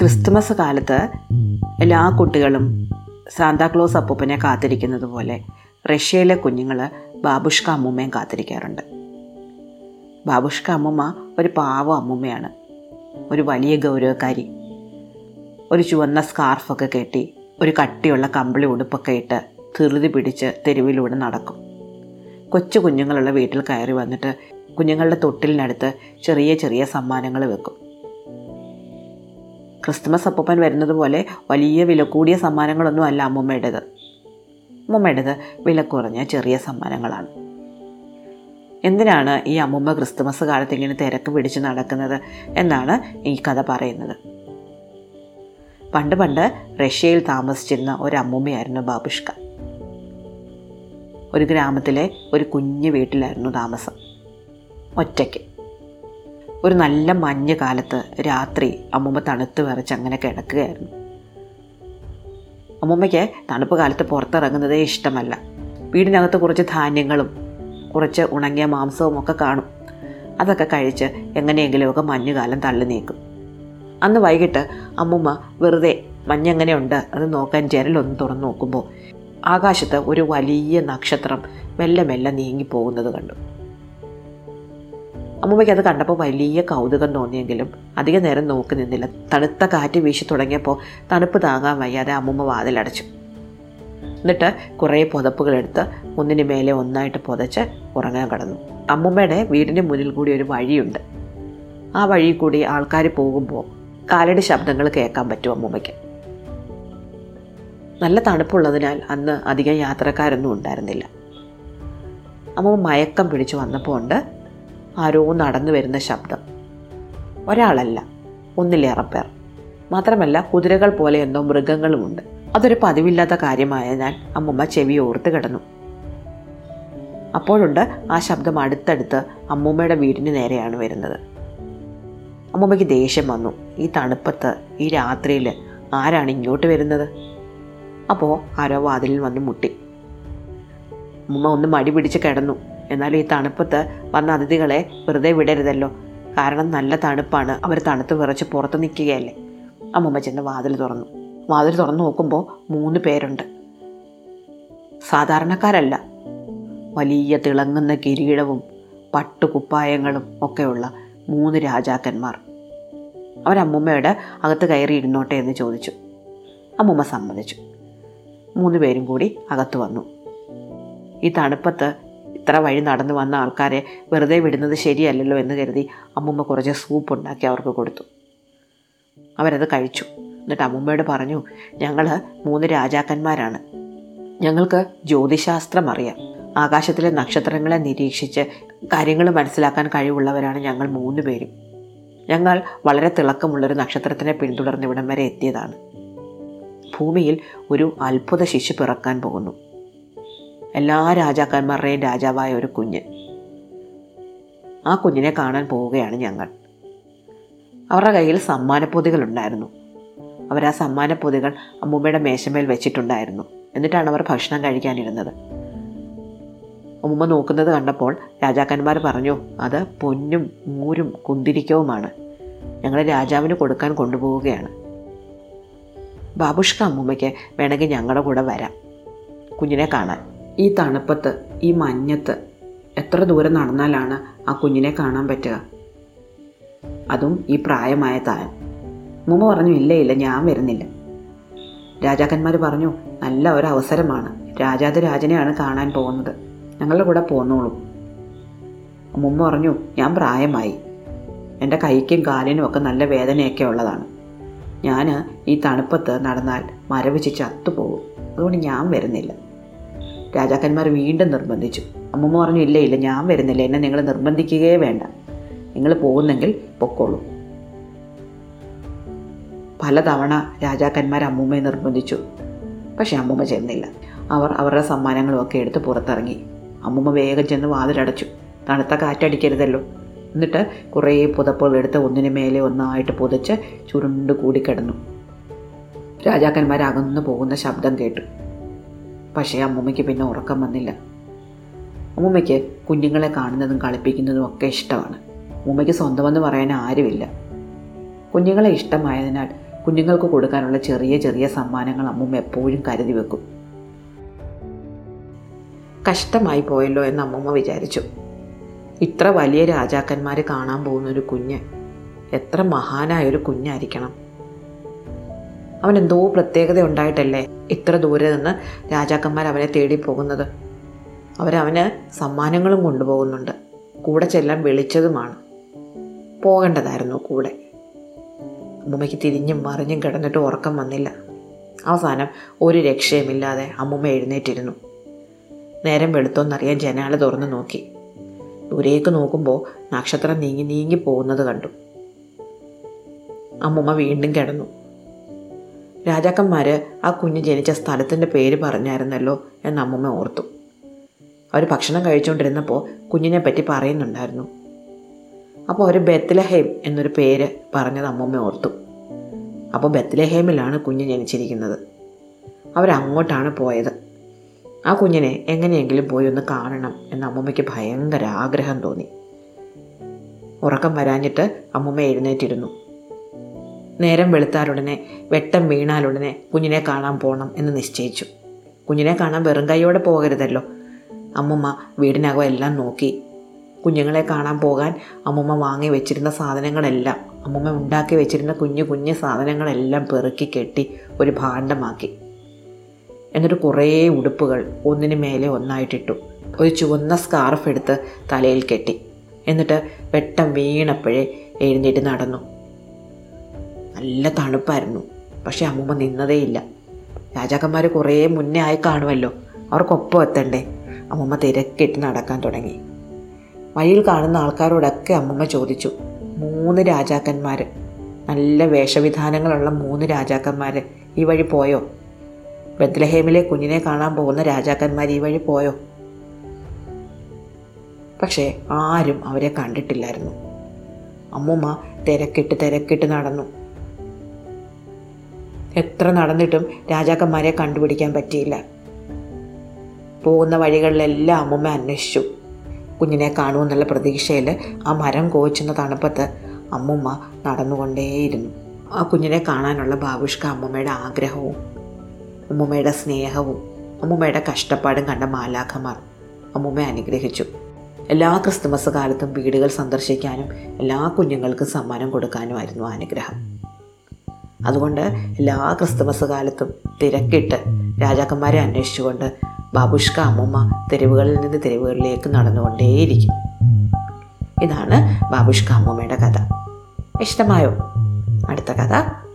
Christmas കാലത്ത് എല്ലാ കുട്ടികളും സാന്താക്ലോസ് അപ്പൂപ്പനെ കാത്തിരിക്കുന്നത് പോലെ റഷ്യയിലെ കുഞ്ഞുങ്ങൾ ബാബുഷ്ക അമ്മൂമ്മയും കാത്തിരിക്കാറുണ്ട്. ബാബുഷ്ക അമ്മൂമ്മ ഒരു പാവ അമ്മൂമ്മയാണ്. ഒരു വലിയ ഗൗരവക്കാരി. ഒരു ചുവന്ന സ്കാർഫൊക്കെ കെട്ടി ഒരു കട്ടിയുള്ള കമ്പിളി ഉടുപ്പൊക്കെ ഇട്ട് ധൃതി പിടിച്ച് തെരുവിലൂടെ നടക്കും. കൊച്ചു കുഞ്ഞുങ്ങളുള്ള വീട്ടിൽ കയറി വന്നിട്ട് കുഞ്ഞുങ്ങളുടെ തൊട്ടിലിനടുത്ത് ചെറിയ ചെറിയ സമ്മാനങ്ങൾ വെക്കും. ക്രിസ്തുമസ് അപ്പൂപ്പൻ വരുന്നത് പോലെ വലിയ വില കൂടിയ സമ്മാനങ്ങളൊന്നും അല്ല അമ്മൂമ്മയുടേത്. അമ്മൂമ്മയുടേത് വില കുറഞ്ഞ ചെറിയ സമ്മാനങ്ങളാണ്. എന്തിനാണ് ഈ അമ്മൂമ്മ ക്രിസ്തുമസ് കാലത്ത് ഇങ്ങനെ തിരക്ക് പിടിച്ച് നടക്കുന്നത് എന്നാണ് ഈ കഥ പറയുന്നത്. പണ്ട് പണ്ട് റഷ്യയിൽ താമസിച്ചിരുന്ന ഒരു അമ്മൂമ്മയായിരുന്നു ബാബുഷ്ക. ഒരു ഗ്രാമത്തിലെ ഒരു കുഞ്ഞു വീട്ടിലായിരുന്നു താമസം. ഒറ്റയ്ക്ക്. ഒരു നല്ല മഞ്ഞ് കാലത്ത് രാത്രി അമ്മൂമ്മ തണുത്ത് വിറച്ച് അങ്ങനെ കിടക്കുകയായിരുന്നു. അമ്മൂമ്മയ്ക്ക് തണുപ്പ് കാലത്ത് പുറത്തിറങ്ങുന്നതേ ഇഷ്ടമല്ല. വീടിനകത്ത് കുറച്ച് ധാന്യങ്ങളും കുറച്ച് ഉണങ്ങിയ മാംസവും ഒക്കെ കാണും. അതൊക്കെ കഴിച്ച് എങ്ങനെയെങ്കിലുമൊക്കെ മഞ്ഞുകാലം തള്ളി നീക്കും. അന്ന് വൈകിട്ട് അമ്മുമ്മ വെറുതെ മഞ്ഞെങ്ങനെയുണ്ട് അത് നോക്കാൻ ജനലൊന്ന് തുറന്നു നോക്കുമ്പോൾ ആകാശത്ത് ഒരു വലിയ നക്ഷത്രം മെല്ലെ മെല്ലെ നീങ്ങിപ്പോകുന്നത് കണ്ടു. അമ്മൂമ്മയ്ക്ക് അത് കണ്ടപ്പോൾ വലിയ കൗതുകം തോന്നിയെങ്കിലും അധിക നേരം നോക്കി നിന്നില്ല. തണുത്ത കാറ്റ് വീശി തുടങ്ങിയപ്പോൾ തണുപ്പ് താങ്ങാൻ വയ്യാതെ അമ്മൂമ്മ വാതിലടച്ചു. എന്നിട്ട് കുറേ പുതപ്പുകളെടുത്ത് ഒന്നിന് മേലെ ഒന്നായിട്ട് പുതച്ച് ഉറങ്ങാൻ കടന്നു. അമ്മൂമ്മയുടെ വീടിന് മുന്നിൽ കൂടി ഒരു വഴിയുണ്ട്. ആ വഴി കൂടി ആൾക്കാർ പോകുമ്പോൾ കാലടി ശബ്ദങ്ങൾ കേൾക്കാൻ പറ്റും അമ്മൂമ്മയ്ക്ക്. നല്ല തണുപ്പുള്ളതിനാൽ അന്ന് അധികം യാത്രക്കാരൊന്നും ഉണ്ടായിരുന്നില്ല. അമ്മൂമ്മ മയക്കം പിടിച്ചു വന്നപ്പോൾ ഉണ്ട് ആരോ നടന്നു വരുന്ന ശബ്ദം. ഒരാളല്ല ഒന്നിലേറെ പേർ. മാത്രമല്ല കുതിരകൾ പോലെ എന്തോ മൃഗങ്ങളുമുണ്ട്. അതൊരു പതിവില്ലാത്ത കാര്യമായതിനാൽ അമ്മുമ്മ ചെവി ഓർത്ത് കിടന്നു. അപ്പോഴുണ്ട് ആ ശബ്ദം അടുത്തടുത്ത് അമ്മൂമ്മയുടെ വീടിന് നേരെയാണ് വരുന്നത്. അമ്മൂമ്മയ്ക്ക് ദേഷ്യം വന്നു. ഈ തണുപ്പത്ത് ഈ രാത്രിയിൽ ആരാണ് ഇങ്ങോട്ട് വരുന്നത്? അപ്പോൾ ആരോ വാതിലിൽ വന്ന് മുട്ടി. അമ്മൂമ്മ ഒന്ന് മടി പിടിച്ച് കിടന്നു. എന്നാൽ ഈ തണുപ്പത്ത് വന്ന അതിഥികളെ വെറുതെ വിടരുതല്ലോ. കാരണം നല്ല തണുപ്പാണ്. അവർ തണുത്ത് വിറച്ച് പുറത്ത് നിൽക്കുകയല്ലേ. അമ്മമ്മ ചെന്ന് വാതിൽ തുറന്നു. വാതിൽ തുറന്നു നോക്കുമ്പോൾ മൂന്ന് പേരുണ്ട്. സാധാരണക്കാരല്ല. വലിയ തിളങ്ങുന്ന കിരീടവും പട്ടുകുപ്പായങ്ങളും ഒക്കെയുള്ള മൂന്ന് രാജാക്കന്മാർ. അവരമ്മൂമ്മയുടെ അകത്ത് കയറി ഇരുന്നോട്ടെ എന്ന് ചോദിച്ചു. അമ്മൂമ്മ സമ്മതിച്ചു. മൂന്ന് പേരും കൂടി അകത്ത് വന്നു. ഈ തണുപ്പത്ത് ഇത്ര വഴി നടന്നു വന്ന ആൾക്കാരെ വെറുതെ വിടുന്നത് ശരിയല്ലല്ലോ എന്ന് കരുതി അമ്മൂമ്മ കുറച്ച് സൂപ്പ് ഉണ്ടാക്കി അവർക്ക് കൊടുത്തു. അവരത് കഴിച്ചു. എന്നിട്ട് അമ്മൂമ്മയോട് പറഞ്ഞു ഞങ്ങൾ മൂന്ന് രാജാക്കന്മാരാണ്. ഞങ്ങൾക്ക് ജ്യോതിശാസ്ത്രം അറിയാം. ആകാശത്തിലെ നക്ഷത്രങ്ങളെ നിരീക്ഷിച്ച് കാര്യങ്ങൾ മനസ്സിലാക്കാൻ കഴിവുള്ളവരാണ് ഞങ്ങൾ മൂന്ന് പേരും. ഞങ്ങൾ വളരെ തിളക്കമുള്ളൊരു നക്ഷത്രത്തിനെ പിന്തുടർന്ന് ഇവിടം വരെ എത്തിയതാണ്. ഭൂമിയിൽ ഒരു അത്ഭുത ശിശു പിറക്കാൻ പോകുന്നു. എല്ലാ രാജാക്കന്മാരുടെയും രാജാവായ ഒരു കുഞ്ഞ്. ആ കുഞ്ഞിനെ കാണാൻ പോവുകയാണ് ഞങ്ങൾ. അവരുടെ കയ്യിൽ സമ്മാനപ്പൊതികളുണ്ടായിരുന്നു അവർ ആ സമ്മാനപ്പൊതികൾ അമ്മൂമ്മയുടെ മേശമേൽ വെച്ചിട്ടുണ്ടായിരുന്നു. എന്നിട്ടാണ് അവർ ഭക്ഷണം കഴിക്കാനിരുന്നത്. അമ്മൂമ്മ നോക്കുന്നത് കണ്ടപ്പോൾ രാജാക്കന്മാർ പറഞ്ഞു അത് പൊന്നും മൂരും കുന്തിരിക്കവുമാണ്. ഞങ്ങൾ രാജാവിന് കൊടുക്കാൻ കൊണ്ടുപോവുകയാണ്. ബാബുഷ്ക അമ്മൂമ്മയ്ക്ക് വേണമെങ്കിൽ ഞങ്ങളുടെ കൂടെ വരാം. കുഞ്ഞിനെ കാണാൻ. ഈ തണുപ്പത്ത് ഈ മഞ്ഞത്ത് എത്ര ദൂരം നടന്നാലാണ് ആ കുഞ്ഞിനെ കാണാൻ പറ്റുക? അതും ഈ പ്രായമായ താൻ. മുമ്പ് പറഞ്ഞു ഇല്ല ഇല്ല ഞാൻ വരുന്നില്ല. രാജാക്കന്മാർ പറഞ്ഞു നല്ല ഒരു അവസരമാണ്. രാജാതിരാജനെയാണ് കാണാൻ പോകുന്നത്. ഞങ്ങളുടെ കൂടെ പോന്നോളൂ. മുമ്പ് പറഞ്ഞു ഞാൻ പ്രായമായി. എന്റെ കൈക്കും കാലിനും ഒക്കെ നല്ല വേദനയൊക്കെ ഉള്ളതാണ്. ഞാൻ ഈ തണുപ്പത്ത് നടന്നാൽ മരവിച്ച് ചത്തുപോകും. അതുകൊണ്ട് ഞാൻ വരുന്നില്ല. രാജാക്കന്മാർ വീണ്ടും നിർബന്ധിച്ചു. അമ്മമ്മ പറഞ്ഞു ഇല്ല ഇല്ല ഞാൻ വരുന്നില്ല. എന്നെ നിങ്ങൾ നിർബന്ധിക്കുകയേ വേണ്ട. നിങ്ങൾ പോകുന്നെങ്കിൽ പൊക്കോളൂ. പലതവണ രാജാക്കന്മാർ അമ്മൂമ്മയെ നിർബന്ധിച്ചു. പക്ഷേ അമ്മൂമ്മ ചെന്നില്ല. അവർ അവരുടെ സമ്മാനങ്ങളുമൊക്കെ എടുത്ത് പുറത്തിറങ്ങി. അമ്മൂമ്മ വേഗം ചെന്ന് വാതിലടച്ചു. തണുത്ത കാറ്റടിക്കരുതല്ലോ. എന്നിട്ട് കുറേ പുതപ്പുകൾ എടുത്ത് ഒന്നിനു മേലെ ഒന്നായിട്ട് പുതച്ച് ചുരുണ്ട് കൂടി കിടന്നു രാജാക്കന്മാർ അകന്നു പോകുന്ന ശബ്ദം കേട്ടു. പക്ഷേ അമ്മൂമ്മയ്ക്ക് പിന്നെ ഉറക്കം വന്നില്ല. അമ്മൂമ്മയ്ക്ക് കുഞ്ഞുങ്ങളെ കാണുന്നതും കളിപ്പിക്കുന്നതും ഒക്കെ ഇഷ്ടമാണ്. അമ്മൂമ്മയ്ക്ക് സ്വന്തമെന്ന് പറയാൻ ആരുമില്ല. കുഞ്ഞുങ്ങളെ ഇഷ്ടമായതിനാൽ കുഞ്ഞുങ്ങൾക്ക് കൊടുക്കാനുള്ള ചെറിയ ചെറിയ സമ്മാനങ്ങൾ അമ്മൂമ്മ എപ്പോഴും കരുതി വെക്കും. കഷ്ടമായി പോയല്ലോ എന്ന് അമ്മൂമ്മ വിചാരിച്ചു. ഇത്ര വലിയ രാജാക്കന്മാർ കാണാൻ പോകുന്ന ഒരു കുഞ്ഞ് എത്ര മഹാനായ ഒരു കുഞ്ഞായിരിക്കണം. അവൻ എന്തോ പ്രത്യേകത ഉണ്ടായിട്ടല്ലേ ഇത്ര ദൂരെ നിന്ന് രാജാക്കന്മാർ അവനെ തേടി പോകുന്നത്? അവരവന് സമ്മാനങ്ങളും കൊണ്ടുപോകുന്നുണ്ട്. കൂടെ ചെല്ലാൻ വിളിച്ചതുമാണ്. പോകേണ്ടതായിരുന്നു കൂടെ. അമ്മുമ്മയ്ക്ക് തിരിഞ്ഞും മറിഞ്ഞും കിടന്നിട്ട് ഉറക്കം വന്നില്ല. അവസാനം ഒരു രക്ഷയുമില്ലാതെ അമ്മുമ്മ എഴുന്നേറ്റിരുന്നു. നേരം വെളുത്തോന്നറിയാൻ ജനാല തുറന്നു നോക്കി. ദൂരേക്ക് നോക്കുമ്പോൾ നക്ഷത്രം നീങ്ങി നീങ്ങി പോകുന്നത് കണ്ടു. അമ്മുമ്മ വീണ്ടും കിടന്നു. രാജാക്കന്മാർ ആ കുഞ്ഞ് ജനിച്ച സ്ഥലത്തിന്റെ പേര് പറഞ്ഞായിരുന്നല്ലോ എന്ന് അമ്മമ്മ ഓർത്തു. അവർ ഭക്ഷണം കഴിച്ചുകൊണ്ടിരുന്നപ്പോൾ കുഞ്ഞിനെ പറ്റി പറയുന്നുണ്ടായിരുന്നു. അപ്പോൾ അവർ ബെത്ലഹേം എന്നൊരു പേര് പറഞ്ഞത് അമ്മമ്മ ഓർത്തു. അപ്പോൾ ബെത്ലഹേമിലാണ് കുഞ്ഞ് ജനിച്ചിരിക്കുന്നത്. അവരങ്ങോട്ടാണ് പോയത്. ആ കുഞ്ഞിനെ എങ്ങനെയെങ്കിലും പോയി ഒന്ന് കാണണം എന്ന് അമ്മമ്മയ്ക്ക് ഭയങ്കര ആഗ്രഹം തോന്നി. ഉറക്കം വരാഞ്ഞിട്ട് അമ്മമ്മ എഴുന്നേറ്റിരുന്നു. നേരം വെളുത്താലുടനെ വെട്ടം വീണാലുടനെ കുഞ്ഞിനെ കാണാൻ പോകണം എന്ന് നിശ്ചയിച്ചു. കുഞ്ഞിനെ കാണാൻ വെറും കൈയോടെ പോകരുതല്ലോ. അമ്മുമ്മ വീടിനകം എല്ലാം നോക്കി. കുഞ്ഞുങ്ങളെ കാണാൻ പോകാൻ അമ്മുമ്മ വാങ്ങി വെച്ചിരുന്ന സാധനങ്ങളെല്ലാം അമ്മുമ്മ ഉണ്ടാക്കി വെച്ചിരുന്ന കുഞ്ഞു കുഞ്ഞു സാധനങ്ങളെല്ലാം പെറുക്കി കെട്ടി ഒരു ഭാണ്ഡമാക്കി. എന്നിട്ട് കുറേ ഉടുപ്പുകൾ ഒന്നിന് മേലെ ഒന്നായിട്ടിട്ടു. ഒരു ചുവന്ന സ്കാർഫ് എടുത്ത് തലയിൽ കെട്ടി. എന്നിട്ട് വെട്ടം വീണപ്പോഴേ എഴുന്നേറ്റ് നടന്നു. നല്ല തണുപ്പായിരുന്നു. പക്ഷെ അമ്മൂമ്മ നിന്നതേയില്ല. രാജാക്കന്മാർ കുറേ മുന്നേ ആയി കാണുമല്ലോ. അവർക്കൊപ്പം എത്തണ്ടേ? അമ്മൂമ്മ തിരക്കിട്ട് നടക്കാൻ തുടങ്ങി. വഴിയിൽ കാണുന്ന ആൾക്കാരോടൊക്കെ അമ്മൂമ്മ ചോദിച്ചു മൂന്ന് രാജാക്കന്മാർ നല്ല വേഷവിധാനങ്ങളുള്ള മൂന്ന് രാജാക്കന്മാർ ഈ വഴി പോയോ? ബദ്ലഹേമിലെ കുഞ്ഞിനെ കാണാൻ പോകുന്ന രാജാക്കന്മാർ ഈ വഴി പോയോ? പക്ഷേ ആരും അവരെ കണ്ടിട്ടില്ലായിരുന്നു. അമ്മൂമ്മ തിരക്കിട്ട് തിരക്കിട്ട് നടന്നു. എത്ര നടന്നിട്ടും രാജാക്കന്മാരെ കണ്ടുപിടിക്കാൻ പറ്റിയില്ല. പോകുന്ന വഴികളിലെല്ലാം അമ്മമ്മ അന്വേഷിച്ചു. കുഞ്ഞിനെ കാണുമെന്നുള്ള പ്രതീക്ഷയിൽ ആ മരം കോച്ചുന്ന തണുപ്പത്ത് അമ്മുമ്മ നടന്നുകൊണ്ടേയിരുന്നു. ആ കുഞ്ഞിനെ കാണാനുള്ള ബാബുഷ്ക അമ്മമ്മയുടെ ആഗ്രഹവും അമ്മുമ്മയുടെ സ്നേഹവും അമ്മുമ്മയുടെ കഷ്ടപ്പാടും കണ്ട മാലാഖമാർ അമ്മുമ്മയെ അനുഗ്രഹിച്ചു. എല്ലാ ക്രിസ്തുമസ് കാലത്തും വീടുകൾ സന്ദർശിക്കാനും എല്ലാ കുഞ്ഞുങ്ങൾക്കും സമ്മാനം കൊടുക്കാനുമായിരുന്നു അനുഗ്രഹം. അതുകൊണ്ട് എല്ലാ ക്രിസ്തുമസ് കാലത്തും തിരക്കിട്ട് രാജാക്കന്മാരെ അന്വേഷിച്ചുകൊണ്ട് ബാബുഷ്ക അമ്മൂമ്മ തെരുവുകളിൽ നിന്ന് തെരുവുകളിലേക്ക് നടന്നുകൊണ്ടേയിരിക്കും. ഇതാണ് ബാബുഷ്ക അമ്മൂമ്മയുടെ കഥ. ഇഷ്ടമായോ? അടുത്ത കഥ.